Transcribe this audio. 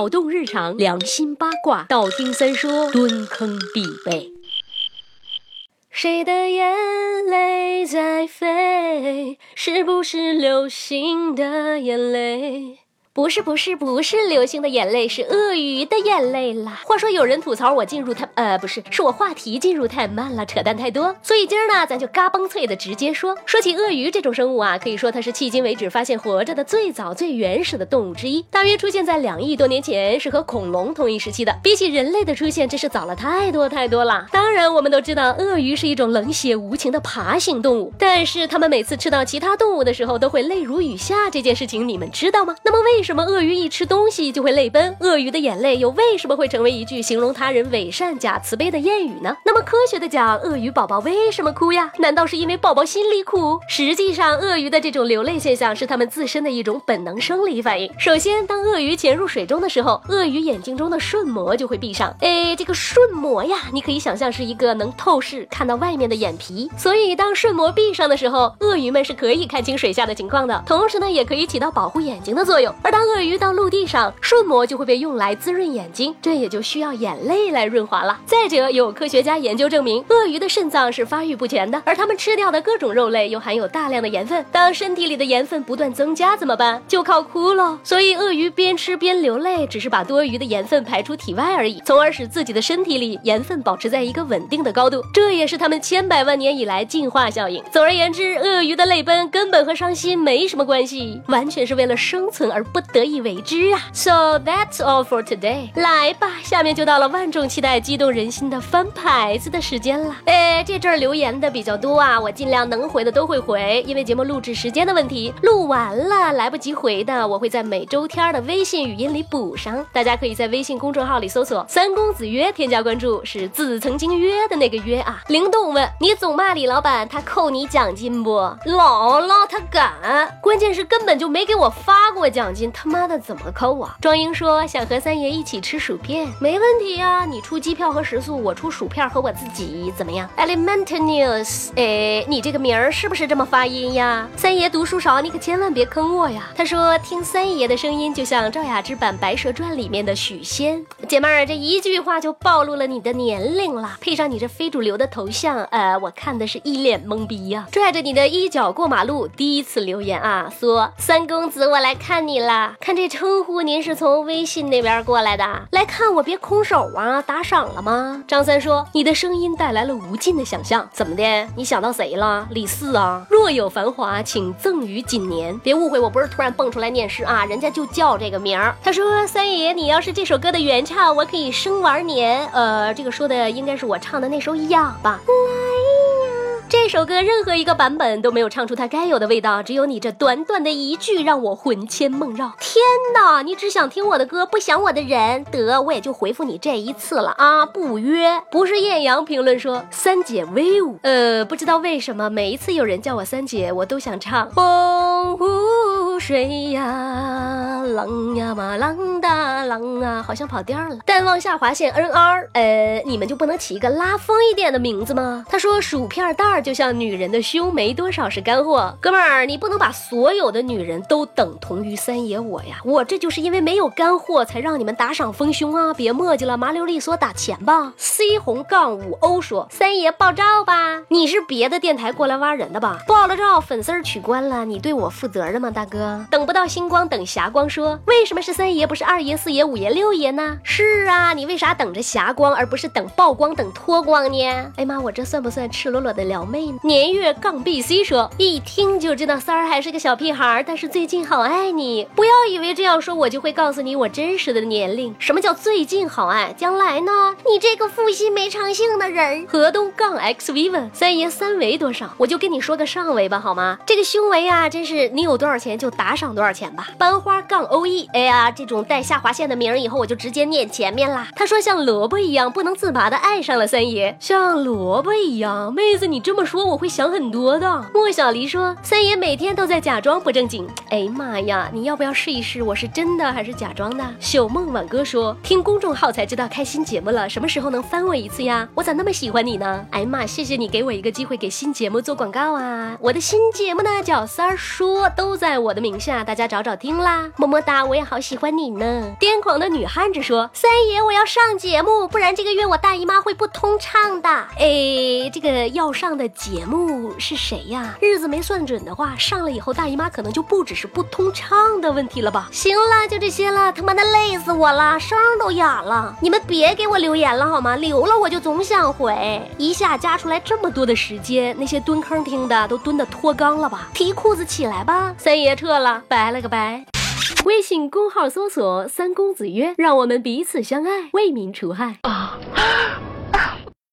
脑洞日常，良心八卦，道听三说，蹲坑必备。谁的眼泪在飞？是不是流星的眼泪？不是不是不是流星的眼泪，是鳄鱼的眼泪啦。话说有人吐槽我进入太呃不是，是我话题进入太慢了，扯淡太多。所以今儿呢，咱就嘎嘣脆的直接说。说起鳄鱼这种生物啊，可以说它是迄今为止发现活着的最早最原始的动物之一，大约出现在两亿多年前，是和恐龙同一时期的。比起人类的出现，真是早了太多太多了。当然，我们都知道鳄鱼是一种冷血无情的爬行动物，但是它们每次吃到其他动物的时候，都会泪如雨下。这件事情你们知道吗？那么为为什么鳄鱼一吃东西就会泪奔？鳄鱼的眼泪又为什么会成为一句形容他人伪善假慈悲的谚语呢？那么科学的讲，鳄鱼宝宝为什么哭呀？难道是因为宝宝心里苦？实际上，鳄鱼的这种流泪现象是它们自身的一种本能生理反应。首先，当鳄鱼潜入水中的时候，鳄鱼眼睛中的瞬膜就会闭上。哎，这个瞬膜呀，你可以想象是一个能透视看到外面的眼皮。所以，当瞬膜闭上的时候，鳄鱼们是可以看清水下的情况的，同时呢，也可以起到保护眼睛的作用。而当鳄鱼到陆地上，瞬膜就会被用来滋润眼睛，这也就需要眼泪来润滑了。再者，有科学家研究证明，鳄鱼的肾脏是发育不全的，而它们吃掉的各种肉类又含有大量的盐分。当身体里的盐分不断增加怎么办？就靠哭喽。所以，鳄鱼边吃边流泪，只是把多余的盐分排出体外而已，从而使自己的身体里盐分保持在一个稳定的高度。这也是它们千百万年以来进化效应。总而言之，鳄鱼的泪奔根本和伤心没什么关系，完全是为了生存而不得已。为之啊！So that's all for today。来吧，下面就到了万众期待、激动人心的翻牌子的时间了。哎，这阵儿留言的比较多啊，我尽量能回的都会回，因为节目录制时间的问题，录完了来不及回的，我会在每周天的微信语音里补上。大家可以在微信公众号里搜索“三公子约”，添加关注，是子曾经约的那个约啊。灵动问你总骂李老板，他扣你奖金不？姥姥他敢，关键是根本就没给我发过奖金，他妈的！怎么抠啊？庄英说想和三爷一起吃薯片，没问题呀，你出机票和食宿，我出薯片和我自己，怎么样？Elemental News，哎，你这个名儿是不是这么发音呀？三爷读书少，你可千万别坑我呀。他说听三爷的声音就像赵雅芝版《白蛇传》里面的许仙。姐妹儿，这一句话就暴露了你的年龄了，配上你这非主流的头像，呃，我看的是一脸懵逼呀。拽着你的衣角过马路，第一次留言啊，说三公子我来看你啦看这。称呼您是从微信那边过来的，来看我别空手啊！打赏了吗？张三说：“你的声音带来了无尽的想象，怎么的？你想到谁了？李四啊！若有繁华，请赠予锦年。别误会，我不是突然蹦出来念诗啊，人家就叫这个名儿。他说：三爷，你要是这首歌的原唱，我可以生玩年。呃，这个说的应该是我唱的那首痒吧。”这首歌任何一个版本都没有唱出它该有的味道，只有你这短短的一句让我魂牵梦绕。天哪，你只想听我的歌，不想我的人，得我也就回复你这一次了啊，不约。不是艳阳评论说三姐威武，呃，不知道为什么每一次有人叫我三姐，我都想唱风湖水呀，浪呀嘛浪哒浪啊，好像跑调了。淡忘下划线 N R，呃，你们就不能起一个拉风一点的名字吗？他说薯片袋儿。就像女人的胸没多少是干货，哥们儿，你不能把所有的女人都等同于三爷我呀！我这就是因为没有干货，才让你们打赏丰胸啊！别墨迹了，麻溜利索打钱吧。C 红杠五 O 说：“三爷爆照吧？你是别的电台过来挖人的吧？爆了照，粉丝取关了，你对我负责任吗，大哥？等不到星光，等霞光。说为什么是三爷，不是二爷、四爷、五爷、六爷呢？是啊，你为啥等着霞光，而不是等曝光、等脱光呢？哎妈，我这算不算赤裸裸的撩？妹呢年月杠 B C 说，一听就知道三儿还是个小屁孩，但是最近好爱你。不要以为这样说我就会告诉你我真实的年龄。什么叫最近好爱？将来呢？你这个负心没长性的人。河东杠 X V 问三爷三围多少？我就跟你说个上围吧，好吗？这个胸围啊，真是你有多少钱就打赏多少钱吧。班花杠 O E，哎呀，这种带下划线的名儿以后我就直接念前面啦。他说像萝卜一样不能自拔的爱上了三爷，像萝卜一样，妹子你这么。说，我会想很多的。莫小黎说，三爷每天都在假装不正经。哎妈呀，你要不要试一试，我是真的还是假装的？朽梦晚歌说，听公众号才知道开新节目了，什么时候能翻我一次呀？我咋那么喜欢你呢？哎妈，谢谢你给我一个机会给新节目做广告啊！我的新节目呢叫三儿说，都在我的名停下，大家找找听啦。么么哒，我也好喜欢你呢。癫狂的女汉子说，三爷我要上节目，不然这个月我大姨妈会不通畅的。哎，这个要上的节目是谁呀？日子没算准的话，上了以后大姨妈可能就不只是不通畅的问题了吧？行了，就这些了，他妈的累死我了，声都哑了。你们别给我留言了好吗？留了我就总想回。一下加出来这么多的时间，那些蹲坑听的都蹲的脱肛了吧？提裤子起来吧，三爷撤饿了，拜了个拜。微信公号搜索“三公子曰”，让我们彼此相爱，为民除害啊。